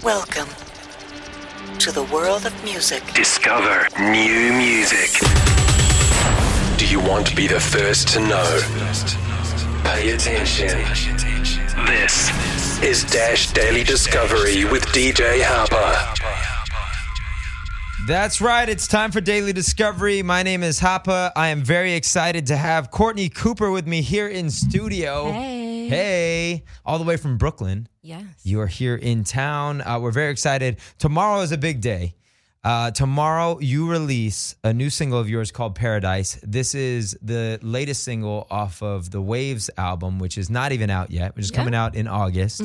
Welcome to the world of music. Discover new music. Do you want to be the first to know? Pay attention. This is Dash Daily Discovery with DJ Harper. That's right. It's time for Daily Discovery. My name is Hapa. I am very excited to have Courtney Cooper with me here in studio. Hey. Hey. All the way from Brooklyn. Yes. You are here in town. Uh, we're very excited. Tomorrow is a big day. Uh, tomorrow, you release a new single of yours called Paradise. This is the latest single off of the Waves album, which is not even out yet, which is coming out in August.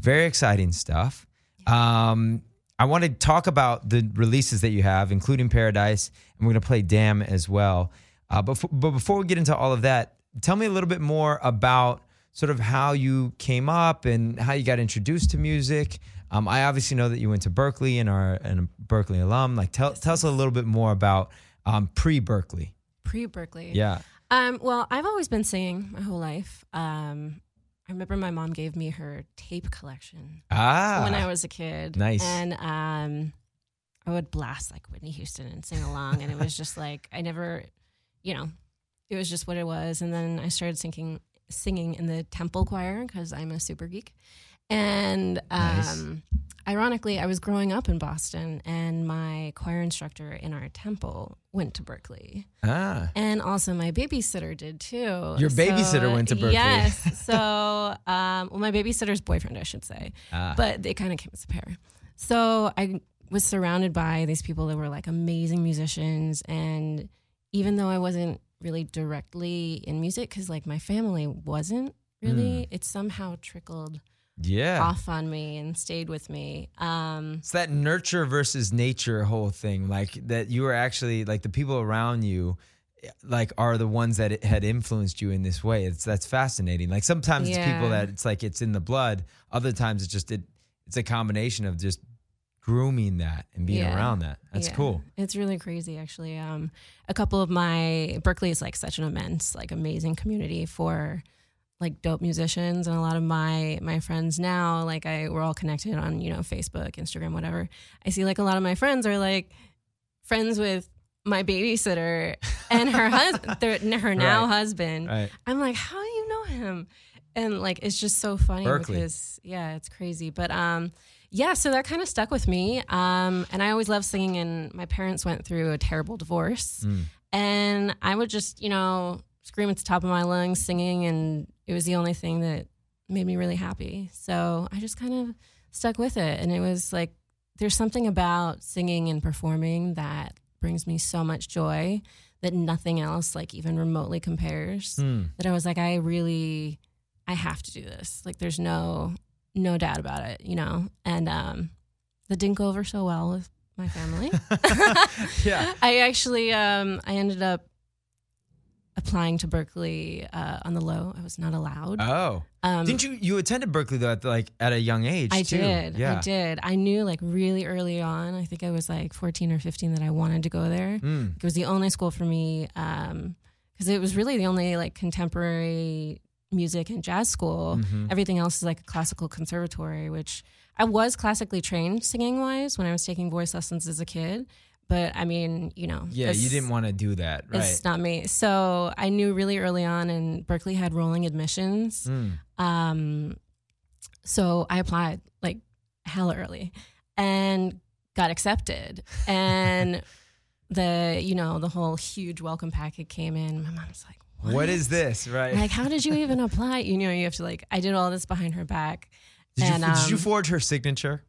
Very exciting stuff. Um, I want to talk about the releases that you have, including Paradise, and we're going to play Damn as well. Uh, but, f- but before we get into all of that, tell me a little bit more about sort of how you came up and how you got introduced to music. Um, I obviously know that you went to Berklee and are and a Berklee alum. Like, tell tell us a little bit more about um, pre Berklee. Pre Berklee. Yeah. Um, well, I've always been singing my whole life. Um, I remember my mom gave me her tape collection Ah. when I was a kid. Nice. And um, I would blast like Whitney Houston and sing along. and it was just like, I never, you know, it was just what it was. And then I started singing, singing in the temple choir because I'm a super geek. And Nice. um, ironically, I was growing up in Boston, and my choir instructor in our temple went to Berklee. ah. And also, my babysitter did too. Your babysitter went to Berklee. Yes. So, um, well, my babysitter's boyfriend, I should say, Ah. but they kind of came as a pair. So I was surrounded by these people that were like amazing musicians, and even though I wasn't really directly in music, because like my family wasn't really, it somehow trickled Yeah. off on me and stayed with me. Um, It's that nurture versus nature whole thing, like that you were actually like the people around you, like are the ones that it had influenced you in this way. It's that's fascinating. Like sometimes it's people that it's like it's in the blood. Other times it's just it, it's a combination of just grooming that and being Yeah. around that. That's Yeah. cool. It's really crazy, actually. Um, a couple of my Berklee is like such an immense, like amazing community for like dope musicians, and a lot of my my friends now, like I, we're all connected on you know Facebook, Instagram, whatever. I see like a lot of my friends are like friends with my babysitter and her husband, her now Right. husband. Right. I'm like, how do you know him? And like, it's just so funny Berklee. because yeah, it's crazy. But um, yeah, so that kind of stuck with me. Um, and I always loved singing. And my parents went through a terrible divorce, Mm. and I would just you know scream at the top of my lungs singing, and it was the only thing that made me really happy. So I just kind of stuck with it, and it was like there's something about singing and performing that brings me so much joy that nothing else like even remotely compares Hmm. that I was like, I really, I have to do this. Like, there's no, no doubt about it, you know. And um, that didn't go over so well with my family. Yeah. I actually, um, I ended up applying to Berklee uh, on the low. I was not allowed. Oh. Um, Didn't you you attended Berklee though at like at a young age? I too. did. Yeah. I did. I knew like really early on. I think I was like 14 or 15 that I wanted to go there. Mm. It was the only school for me because it was really the only like contemporary music and jazz school. Mm-hmm. Everything else is like a classical conservatory, which I was classically trained singing wise when I was taking voice lessons as a kid. But I mean, you know, Yeah, you didn't want to do that, right? It's not me. So I knew really early on, and Berklee had rolling admissions. Mm. Um, so I applied like hella early and got accepted. And the, you know, the whole huge welcome packet came in. My mom's like, what, what is this, right? Like, how did you even apply? You know, you have to like, I did all this behind her back. did, you, and, did you um, forge her signature?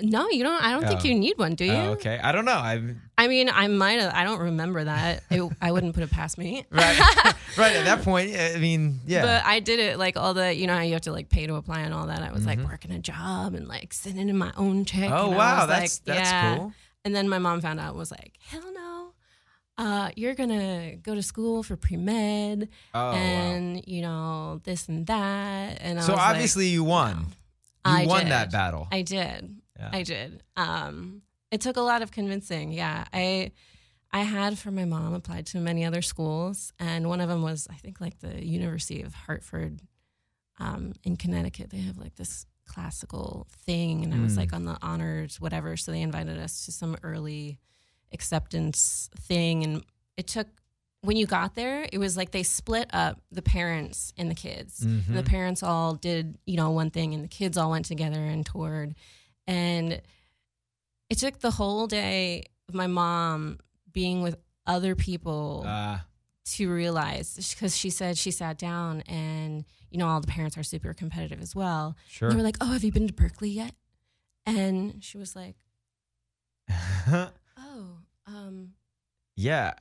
No, you don't. I don't Oh. think you need one, do you? Oh, okay. I don't know. I I mean, I might have. I don't remember that. It, I wouldn't put it past me. right, right at that point. I mean, yeah. But I did it like all the, you know, how you have to like pay to apply and all that. I was Mm-hmm. like working a job and like sitting in my own check. oh wow, was that's like, that's yeah. cool. And then my mom found out and was like, hell no. Uh, you're gonna go to school for pre med Oh wow. and you know this and that. And I So was like, obviously you won. You I won did. that battle. I did. Yeah. I did. Um, it took a lot of convincing. Yeah, I I had for my mom applied to many other schools, and one of them was I think like the University of Hartford um, in Connecticut. They have like this classical thing, and I was like on the honors, whatever. So they invited us to some early acceptance thing, and it took. When you got there, it was like they split up the parents and the kids. The parents all did, you know, one thing, and the kids all went together and toured. And it took the whole day of my mom being with other people Uh, to realize because she said she sat down and you know all the parents are super competitive as well. sure. They were like, "Oh, have you been to Berklee yet?" And she was like, "Oh, um, yeah,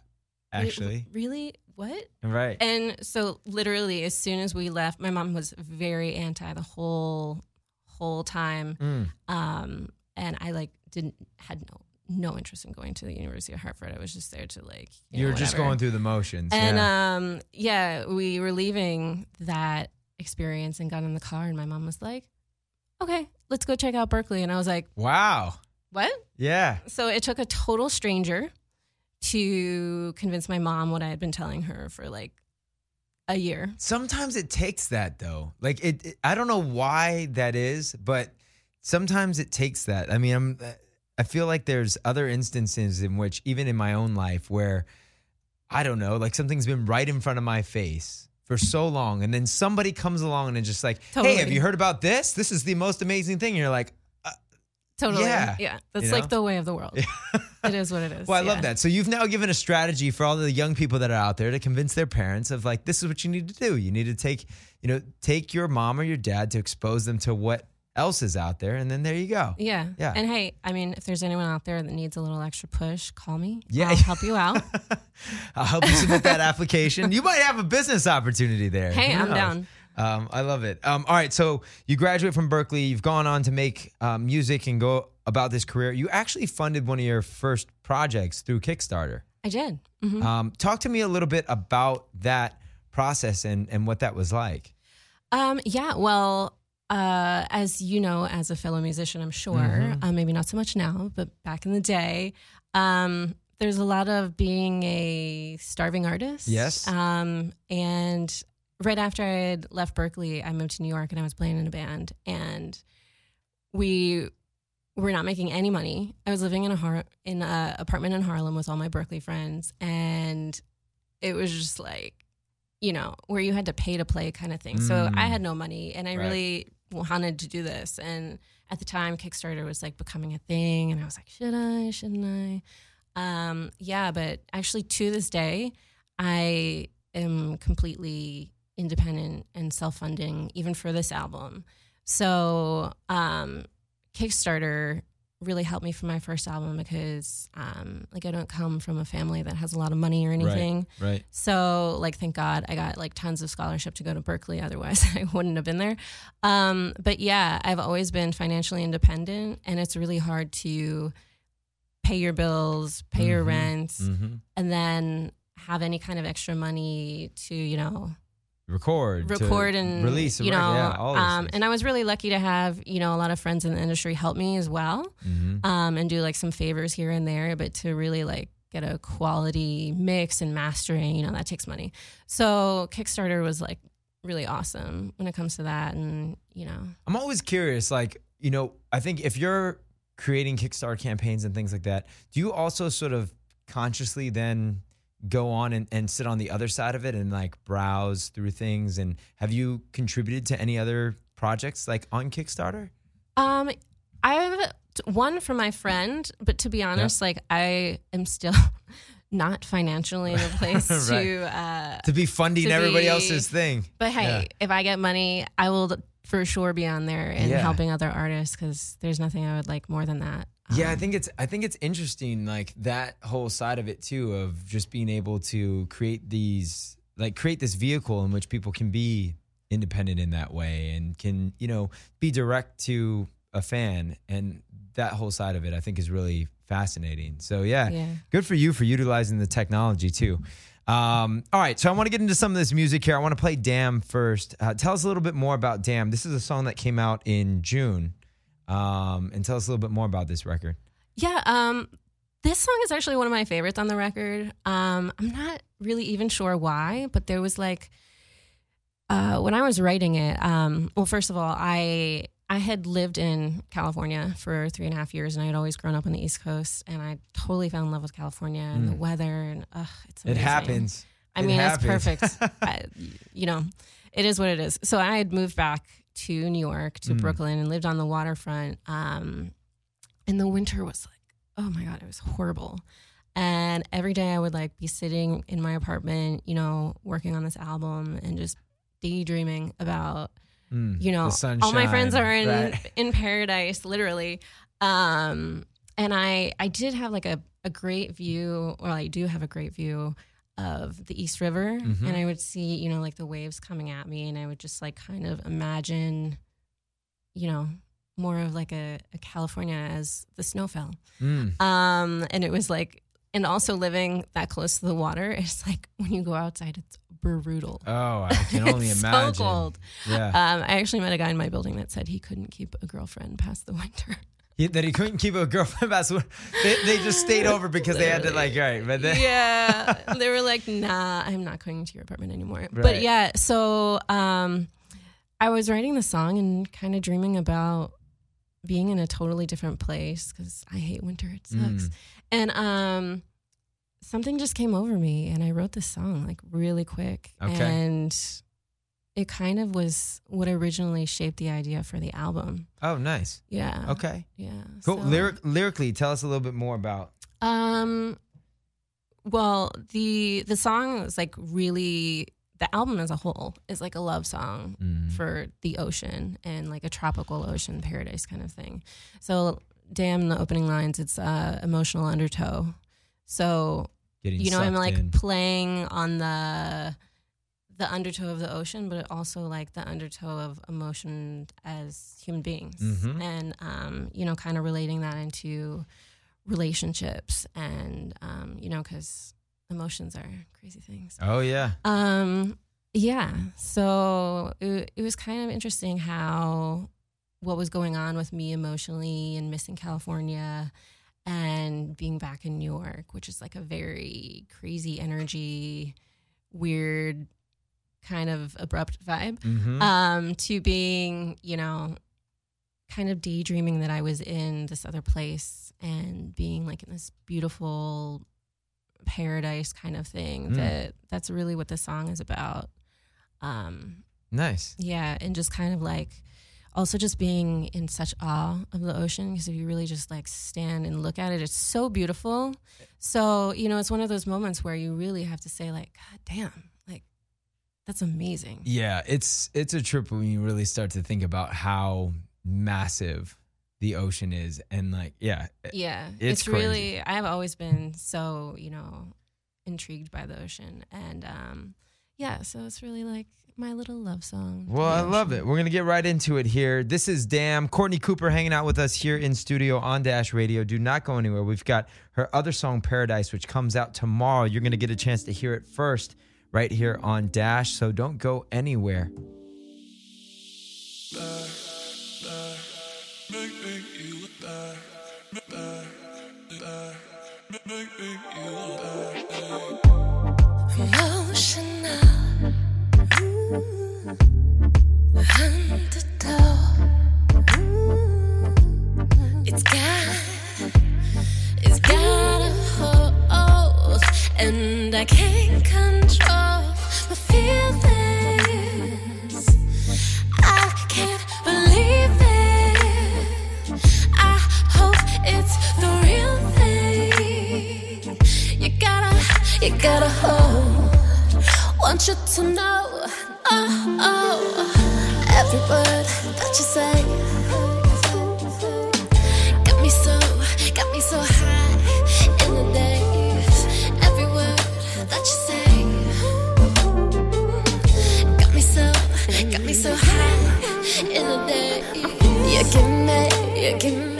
actually, really? What?" right. And so, literally, as soon as we left, my mom was very anti the whole whole time. Mm. Um, and I like didn't had no no interest in going to the University of Hartford. I was just there to like you You're know, just going through the motions. And yeah. um, yeah, we were leaving that experience and got in the car, and my mom was like, "Okay, let's go check out Berklee." And I was like, wow. "What?" Yeah. So it took a total stranger to convince my mom what I had been telling her for like a year. Sometimes it takes that though. Like it, it- I don't know why that is, but sometimes it takes that. I mean, I'm I feel like there's other instances in which even in my own life where I don't know, like something's been right in front of my face for so long and then somebody comes along and it's just like, "Hey, have you heard about this? This is the most amazing thing." And you're like, Totally. Yeah. Yeah. That's You like know? the way of the world. it is what it is. Well, I love that. So you've now given a strategy for all the young people that are out there to convince their parents of like this is what you need to do. You need to take, you know, take your mom or your dad to expose them to what else is out there and then there you go. Yeah. Yeah. And hey, I mean, if there's anyone out there that needs a little extra push, call me. Yeah. I'll help you out. I'll help you submit that application. You might have a business opportunity there. Hey, I'm down. Um, I love it. Um, all right, so you graduate from Berklee. You've gone on to make um, music and go about this career. You actually funded one of your first projects through Kickstarter. I did. Mhm. Um, talk to me a little bit about that process and, and what that was like. Um, yeah, well, uh, as you know, as a fellow musician, I'm sure, Mm-hmm. uh, maybe not so much now, but back in the day, um, there's a lot of being a starving artist. Yes. Um, and right after I had left Berklee, I moved to New York and I was playing in a band, and we were not making any money. I was living in a Har- in a apartment in Harlem with all my Berklee friends, and it was just like you know, where you had to pay to play kind of thing. So Mm. I had no money and I Right. really wanted to do this. And at the time, Kickstarter was like becoming a thing. And I was like, should I? Shouldn't I? Um, yeah, but actually, to this day, I am completely independent and self funding, even for this album. So, um, Kickstarter really helped me for my first album because, um, like, I don't come from a family that has a lot of money or anything. Right. So, like, thank God I got like tons of scholarship to go to Berklee. Otherwise, I wouldn't have been there. Um, but yeah, I've always been financially independent, and it's really hard to pay your bills, pay your Mhm. rent, Mm-hmm. and then have any kind of extra money to, you know, Record. to record and release. you know, yeah, um, and I was really lucky to have, you know, a lot of friends in the industry help me as well Mhm. um, and do like some favors here and there, but to really like get a quality mix and mastering, you know, that takes money. So Kickstarter was like really awesome when it comes to that, and you know, I'm always curious, like, you know, I think if you're creating Kickstarter campaigns and things like that, do you also sort of consciously then go on and, and sit on the other side of it and like browse through things? And have you contributed to any other projects like on Kickstarter? um, I've one for my friend, but to be honest, like I am still not financially in a place Right. to. Uh, To be funding To everybody be- else's thing. But hey, Yeah. if I get money, I will for sure be on there and Yeah. helping other artists because there's nothing I would like more than that. Yeah, I Um, think it's I think it's interesting like that whole side of it too of just being able to create these like create this vehicle in which people can be independent in that way and can, you know, be direct to a fan and that whole side of it I think is really fascinating. So yeah, Yeah. good for you for utilizing the technology too. Um, all right, so I want to get into some of this music here. I want to play Damn first. Uh, tell us a little bit more about Damn. This is a song that came out in June. Um, and tell us a little bit more about this record. Yeah, um, this song is actually one of my favorites on the record. Um, I'm not really even sure why, but there was like uh, when I was writing it. Um, well, first of all, I I had lived in California for three and a half years, and I had always grown up on the East Coast, and I totally fell in love with California and the weather, and uh, it's It amazing. happens. I It mean, happens. it's perfect. I, you know, it is what it is. So I had moved back to New York, to Brooklyn, and lived on the waterfront. Um, and the winter was like, oh my God, it was horrible. And every day I would like be sitting in my apartment, you know, working on this album and just daydreaming about, Mm, you know, all my friends are in right. in paradise, literally. Um, and I I did have like a, a great view, or I do have a great view of the East River, Mhm. and I would see you know like the waves coming at me, and I would just like kind of imagine, you know, more of like a, a California as the snow fell. Mm. Um, and it was like, and also living that close to the water, it's like when you go outside, it's brutal. Oh, I can only It's so imagine. cold. Yeah. Um, I actually met a guy in my building that said he couldn't keep a girlfriend past the winter. He- that he couldn't keep a girlfriend. What they, they just stayed over because they had to like all right, but then yeah, they were like, "Nah, I'm not going to your apartment anymore." Right. But yeah, so um, I was writing the song and kind of dreaming about being in a totally different place because I hate winter. It sucks. Mm. And um, something just came over me, and I wrote this song like really quick. Okay. And it kind of was what originally shaped the idea for the album. oh, nice. Yeah. Okay, Yeah. cool. so- Lyric, lyrically, tell us a little bit more about. Um, well, the the song is like really the album as a whole is like a love song Mm. for the ocean and like a tropical ocean paradise kind of thing. So, damn, the opening lines, it's uh, emotional undertow. So Getting you know, I'm like in. playing on the the undertow of the ocean, but also like the undertow of emotion as human beings, Mhm. and um, you know, kind of relating that into relationships, and um, you know, because emotions are crazy things. Oh yeah. Um, yeah. So it, it was kind of interesting how what was going on with me emotionally and missing California and being back in New York, which is like a very crazy energy, weird, kind of abrupt vibe, Mm-hmm. um, to being, you know, kind of daydreaming that I was in this other place and being like in this beautiful paradise kind of thing Mm. that that's really what the song is about um nice. yeah and just kind of like also just being in such awe of the ocean because if you really just like stand and look at it it's so beautiful so you know it's one of those moments where you really have to say like god damn that's amazing Yeah, it's it's a trip when you really start to think about how massive the ocean is, and like, yeah, yeah It's it's, really i've always been so you know intrigued by the ocean and um yeah so it's really like my little love song Well, I love it. We're going to get right into it here. This is Damn. Courtney Cooper hanging out with us here in studio on Dash Radio. Do not go anywhere. We've got her other song, Paradise, which comes out tomorrow. You're going to get a chance to hear it first right here on Dash. So don't go anywhere. And I can't control Want you to know, oh, oh, every You give me, you give me,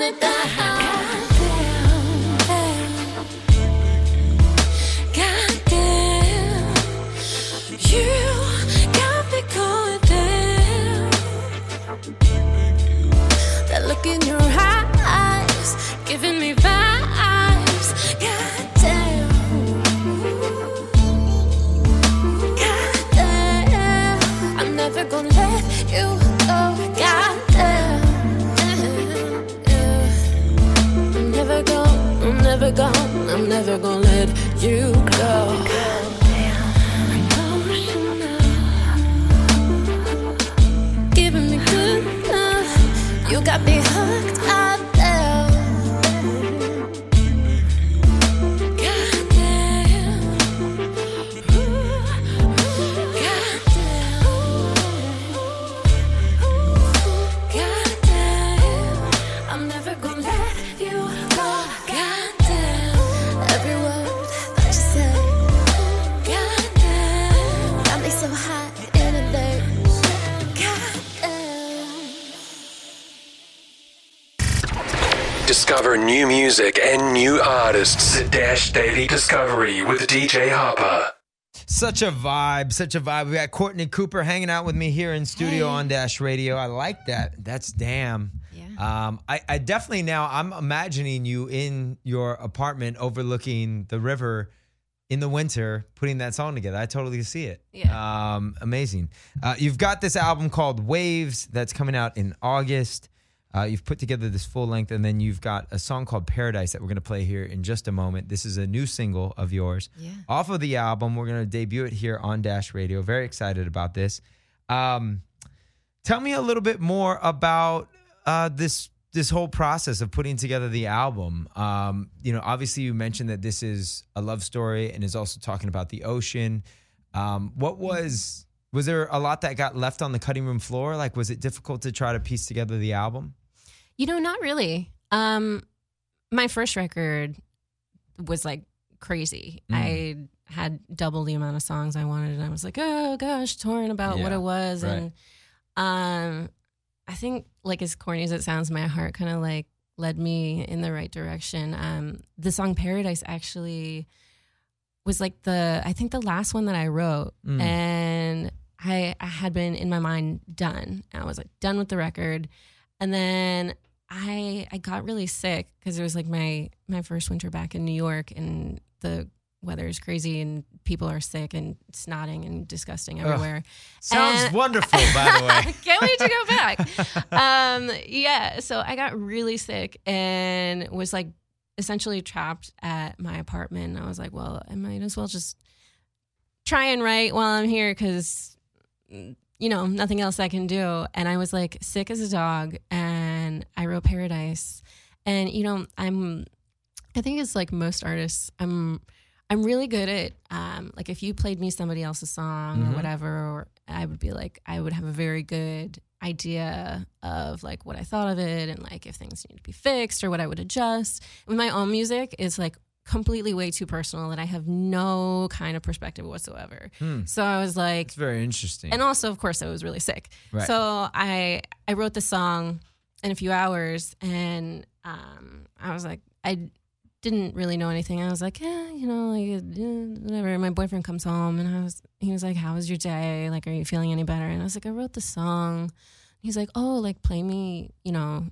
Slowing Dash Daily Discovery with DJ Harper. Such a vibe, such a vibe. We got Courtney Cooper hanging out with me here in studio on Dash Radio. I like that. That's damn. Yeah. Um, I, I definitely now I'm imagining you in your apartment overlooking the river in the winter, putting that song together. I totally see it. Yeah. Um, amazing. Uh, you've got this album called Waves that's coming out in August. Uh, you've put together this full length, and then you've got a song called Paradise that we're going to play here in just a moment. This is a new single of yours Yeah. off of the album. We're going to debut it here on Dash Radio. Very excited about this. Um, tell me a little bit more about uh, this this whole process of putting together the album. Um, you know, obviously you mentioned that this is a love story and is also talking about the ocean. Um, what was was there a lot that got left on the cutting room floor? Like, was it difficult to try to piece together the album? You know, not really. Um, my first record was like crazy. Mm. I had double the amount of songs I wanted, and I was like, oh gosh, torn about what it was. right. And um, I think, like as corny as it sounds, my heart kind of like led me in the right direction. Um, the song Paradise actually was like the I think the last one that I wrote, Mm. and I I had been in my mind done. I was like done with the record, and then I I got really sick because it was like my my first winter back in New York, and the weather is crazy, and people are sick and snotting and disgusting everywhere. Sounds And- wonderful, by the way. Can't wait to go back. um, yeah, so I got really sick and was like essentially trapped at my apartment. I was like, well, I might as well just try and write while I'm here because, you know, nothing else I can do. And I was like sick as a dog and I wrote Paradise. And, you know, I'm, I think it's like most artists, I'm, I'm really good at um, like if you played me somebody else's song Mhm. or whatever, or I would be like I would have a very good idea of like what I thought of it and like if things need to be fixed or what I would adjust. With my own music, it's like completely way too personal that I have no kind of perspective whatsoever. Hmm. So I was like, It's very interesting. and also, of course, I was really sick. Right. So I I wrote the song in a few hours, and um, I was like, I didn't really know anything. I was like, yeah, you know, like eh, whatever. My boyfriend comes home, and I was, he was like, "How was your day? Like, are you feeling any better?" And I was like, "I wrote the song." He's like, "Oh, like play me, you know,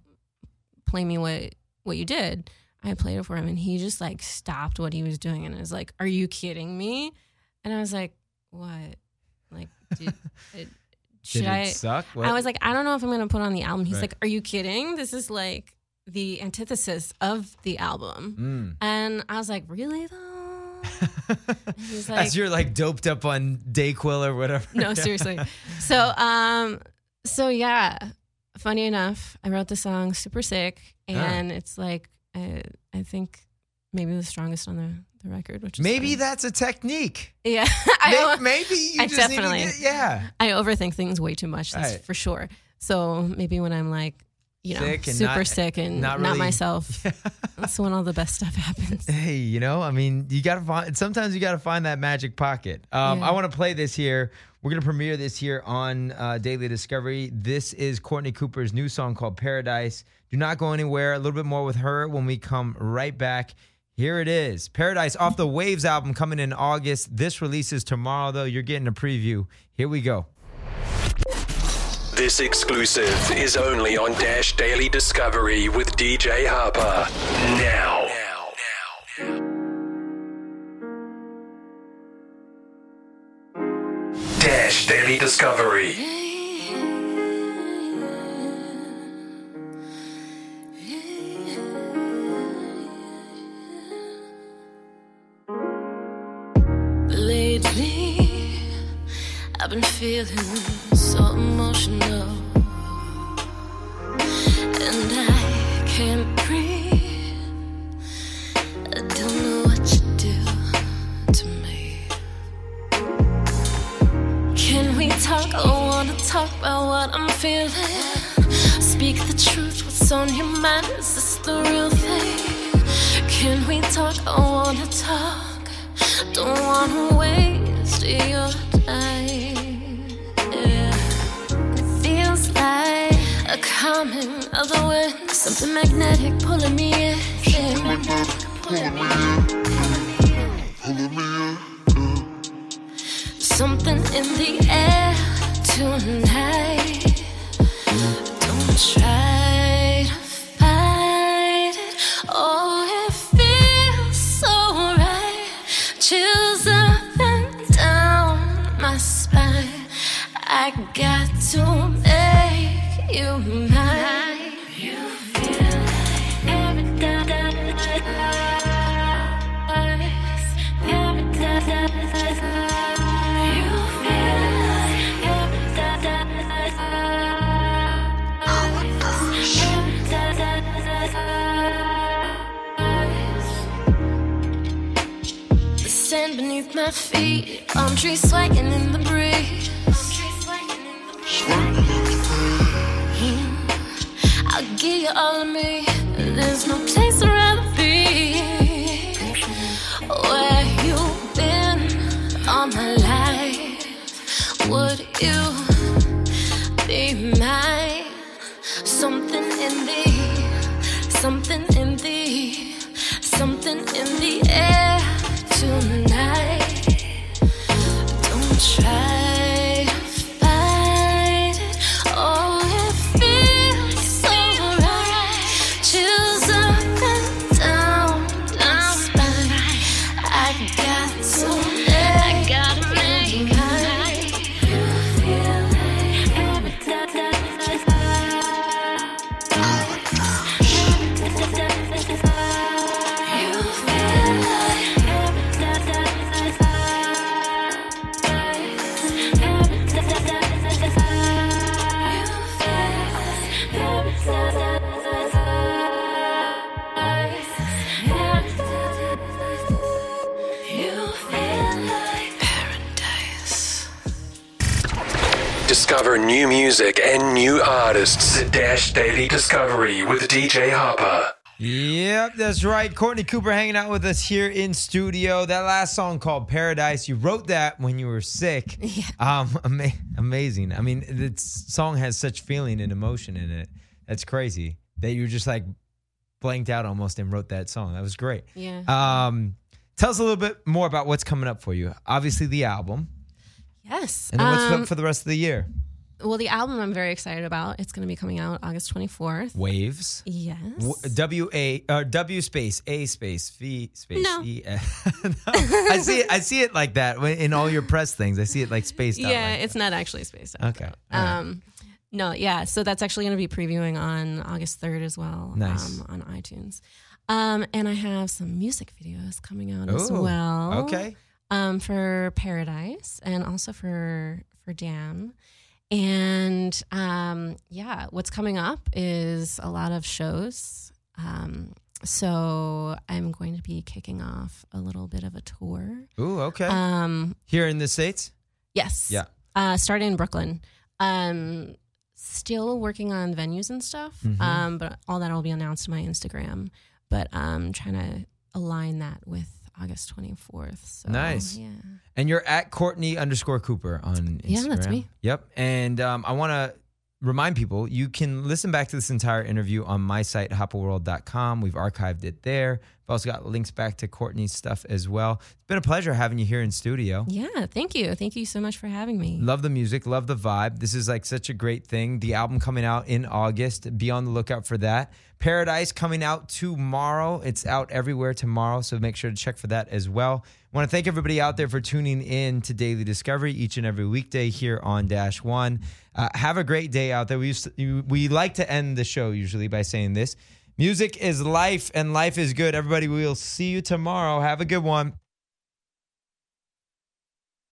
play me what what you did." I played it for him, and he just like stopped what he was doing, and was like, "Are you kidding me?" And I was like, "What? Like, did, it, should Did it I?" suck? I was like, I don't know if I'm going to put on the album. He's Right. like, Are you kidding? This is like the antithesis of the album. Mm. And I was like, Really though? He's like, As you're like doped up on Dayquil or whatever. No, seriously. so, um, so yeah. Funny enough, I wrote the song super sick, and it's like I, I think maybe the strongest on the, the record, which is Maybe funny. that's a technique. yeah. Maybe, I, maybe you I just need to definitely- get- yeah. I overthink things way too much, that's Right. for sure. So maybe when I'm like, you know, Sick super not- sick and not not, really- myself, that's when all the best stuff happens. Hey, you know, I mean, you gotta find. Sometimes you gotta find that magic pocket. Um, Yeah. I want to play this here. We're gonna premiere this here on uh, Daily Discovery. This is Courtney Cooper's new song called Paradise. Do not go anywhere. A little bit more with her when we come right back. Here it is, Paradise off the Waves album coming in August. This releases tomorrow, though. You're getting a preview. Here we go. This exclusive is only on Dash Daily Discovery with DJ Harper. Now. Dash Daily Discovery. I've been feeling so emotional, and I can't breathe. I don't know what you do to me. Can we talk? I wanna talk about what I'm feeling. Speak the truth, what's on your mind? Is this the real thing? Can we talk? I wanna talk. Don't wanna waste your a coming of the wind, something magnetic pulling me in. Something in the air tonight. Don't try to fight it. Oh, it feels so right. Chills up and down my spine. I got to make you mine. My feet, palm trees swaying in the breeze. I'll give you all of me. There's no place I'd rather be. Where you've been all my life. Would you be mine? Something in the, something in the, something in the air tonight. Discover new music and new artists at Dash Daily Discovery with DJ Harper. Yep, that's right. Courtney Cooper hanging out with us here in studio. That last song called Paradise, you wrote that when you were sick. Yeah. Um, ama- amazing. I mean, the song has such feeling and emotion in it. That's crazy that you were just like blanked out almost and wrote that song. That was great. Yeah. Um, tell us a little bit more about what's coming up for you. Obviously, the album, yes. and then what's Um, up for the rest of the year. well, the album I'm very excited about. It's going to be coming out August 24th. Waves. Yes. W A or W space A space V space No. E. No, I see it. I see it like that in all your press things. I see it like spaced out. yeah, like it's not actually spaced out. Okay, right. Um, no, yeah. So that's actually going to be previewing on August 3rd as well. Nice. Um, on iTunes. Um, and I have some music videos coming out as well. Okay. Um, for Paradise and also for for Damn. And um, yeah, what's coming up is a lot of shows. Um, so I'm going to be kicking off a little bit of a tour. Ooh, okay. Um, Here in the states. yes. Yeah. Uh, started in Brooklyn. Um, still working on venues and stuff. Mhm. Um, but all that will be announced to my Instagram. But um, trying to align that with August 24th. So, Nice. Yeah. And you're at Courtney underscore Cooper on Instagram. Yeah, that's me. Yep. And um, I want to remind people you can listen back to this entire interview on my site, hopperworld.com. We've archived it there. We've also got links back to Courtney's stuff as well. It's been a pleasure having you here in studio. Yeah. Thank you. Thank you so much for having me. Love the music, love the vibe. This is like such a great thing. The album coming out in August. Be on the lookout for that. Paradise coming out tomorrow. It's out everywhere tomorrow, so make sure to check for that as well. I want to thank everybody out there for tuning in to Daily Discovery each and every weekday here on Dash One. Uh, have a great day out there. We used to, we like to end the show usually by saying this: music is life, and life is good. Everybody, we'll see you tomorrow. Have a good one.